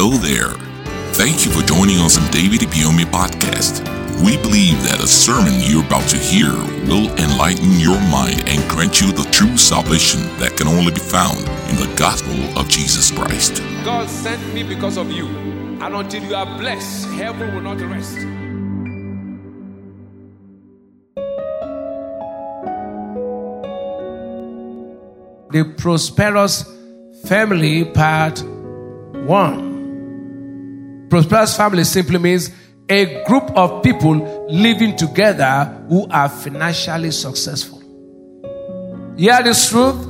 Hello there. Thank you for joining us on David Ibiyeomie podcast. We believe that a sermon you're about to hear will enlighten your mind and grant you the true salvation that can only be found in the gospel of Jesus Christ. God sent me because of you. And until you are blessed, heaven will not rest. The prosperous family, part one. Prosperous family simply means a group of people living together who are financially successful. Hear this truth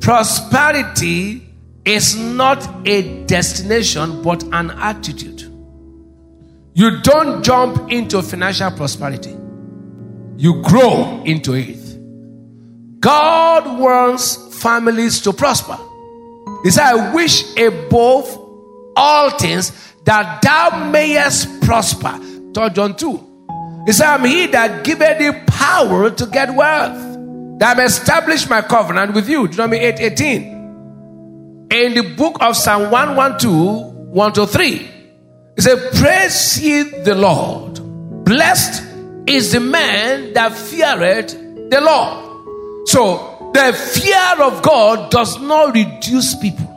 prosperity is not a destination but an attitude. You don't jump into financial prosperity, you grow into it. God wants families to prosper. He said, I wish above all things that thou mayest prosper. 3 John 2. He said, I'm he that giveth thee power to get wealth, that I my covenant with you. Deuteronomy 8 18. In the book of Psalm 112, 1 to 3, he said, Praise ye the Lord. Blessed is the man that feareth the Lord. So, the fear of God does not reduce people.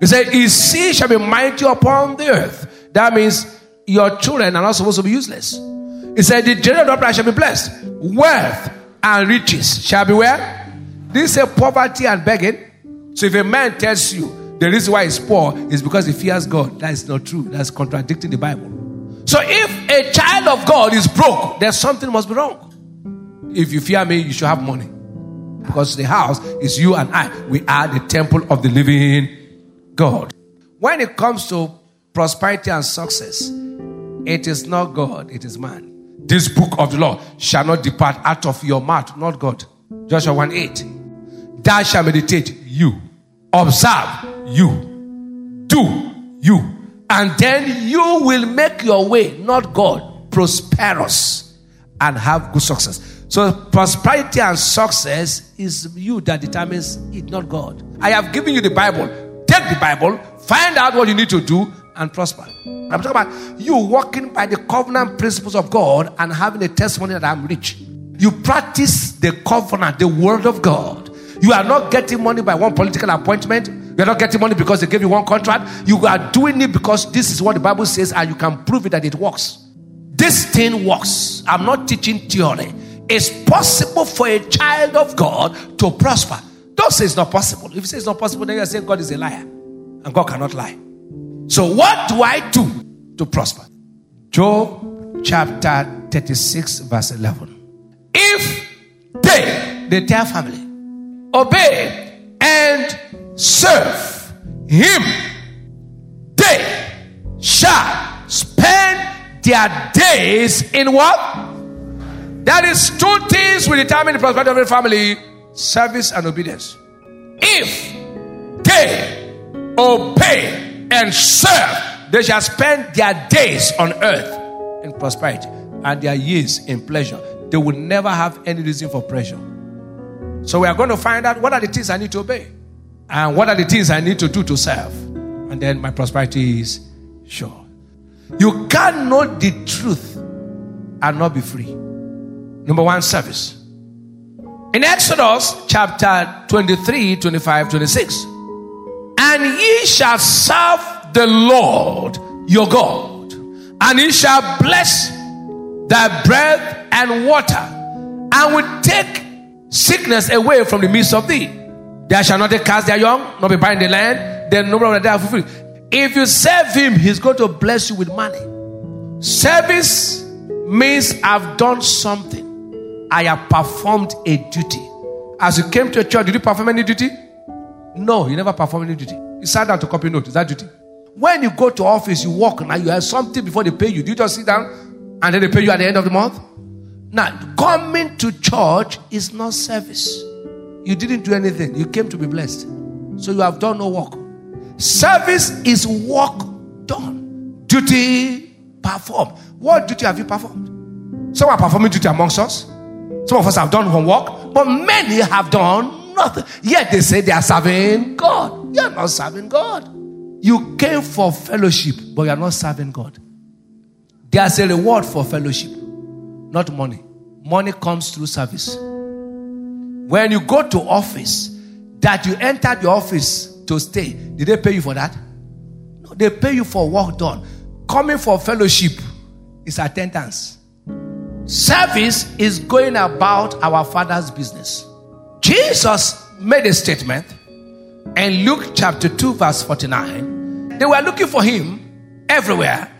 He said, His seed shall be mighty upon the earth. That means your children are not supposed to be useless. He said, The general upright shall be blessed. Wealth and riches shall be where? This is poverty and begging. So if a man tells you the reason why he's poor is because he fears God, that is not true. That's contradicting the Bible. So if a child of God is broke, then something must be wrong. If you fear me, you should have money. Because the house is you and I. We are the temple of the living God. When it comes to prosperity and success, it is not God, it is man. This book of the law shall not depart out of your mouth, not God. Joshua 1 8. Thou shalt meditate, you. Observe, you. Do, you. And then you will make your way, not God, prosperous and have good success. So prosperity and success is you that determines it, not God. I have given you the Bible. Take the Bible, find out what you need to do, and prosper. I'm talking about you walking by the covenant principles of God and having a testimony that I'm rich. You practice the covenant, the word of God. You are not getting money by one political appointment. You're not getting money because they gave you one contract. You are doing it because this is what the Bible says, and you can prove it that it works. This thing works. I'm not teaching theory. It's possible for a child of God to prosper. Don't say it's not possible. If you say it's not possible, then you're saying God is a liar. And God cannot lie. So, what do I do to prosper? Job chapter 36, verse 11. If they, the entire family, obey and serve him, they shall spend their days in what? That is two things will determine the prosperity of every family service and obedience. If they obey and serve, they shall spend their days on earth in prosperity and their years in pleasure. They will never have any reason for pressure. So we are going to find out what are the things I need to obey and what are the things I need to do to serve. And then my prosperity is sure. You can't know the truth and not be free. Number one, service. In Exodus chapter 23, 25, 26. And ye shall serve the Lord your God, and he shall bless thy bread and water, and will take sickness away from the midst of thee. There shall not they cast their young, nor be bind the land, then no more of the day are fulfilled. If you serve him, he's going to bless you with money. Service means I've done something. I have performed a duty. As you came to a church, did you perform any duty? No, you never perform any duty. You sat down to copy notes. Is that duty? When you go to office, you work now, you have something before they pay you. Do you just sit down and then they pay you at the end of the month? Now, coming to church is not service. You didn't do anything. You came to be blessed. So you have done no work. Service is work done. Duty performed. What duty have you performed? Some are performing duty amongst us. Some of us have done homework, but many have done nothing. Yet they say they are serving God. You're not serving God. You came for fellowship, but you are not serving God. There's a reward for fellowship, not money. Money comes through service. When you go to office, that you entered your office to stay, did they pay you for that? No, they pay you for work done. Coming for fellowship is attendance. Service is going about our Father's business. Jesus made a statement in Luke chapter 2, verse 49. They were looking for him everywhere.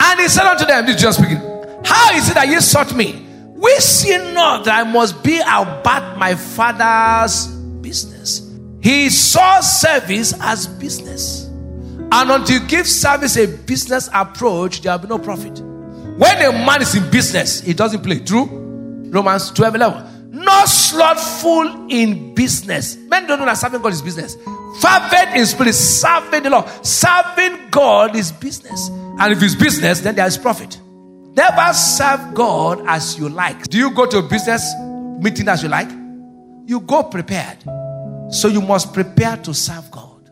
And he said unto them, This is just speaking, How is it that ye sought me? We see not that I must be about my father's business. He saw service as business. And until you give service a business approach, there will be no profit. When a man is in business, he doesn't play. True? Romans 12 11. Not slothful in business. Men don't know that serving God is business. Fervent in spirit, serving the Lord. Serving God is business. And if it's business, then there is profit. Never serve God as you like. Do you go to a business meeting as you like? You go prepared. So you must prepare to serve God.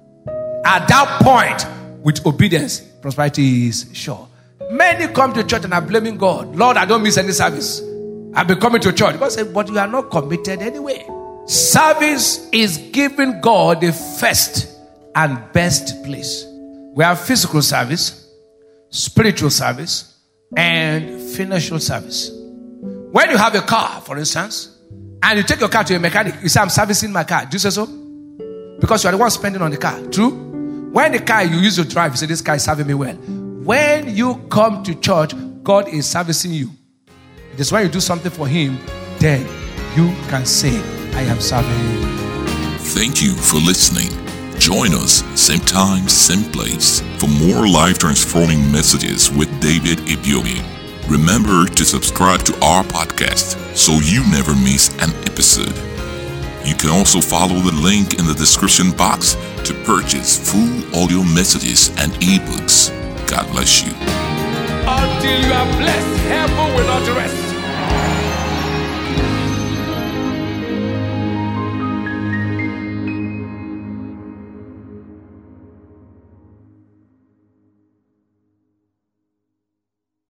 At that point, with obedience, prosperity is sure. Many come to church and are blaming God. Lord, I don't miss any service. I've been coming to church. God said, but you are not committed anyway. Service is giving God the first and best place. We have physical service, spiritual service, and financial service. When you have a car, for instance, and you take your car to a mechanic, you say, I'm servicing my car. Do you say so? Because you are the one spending on the car. True? When the car you use to drive, you say, This car is serving me well. When you come to church, God is servicing you. It is when you do something for Him, then you can say, I am serving Him. Thank you for listening. Join us same time, same place for more life transforming messages with David Ibiyeomie. Remember to subscribe to our podcast so you never miss an episode. You can also follow the link in the description box to purchase full audio messages and ebooks. God bless you. Until you are blessed,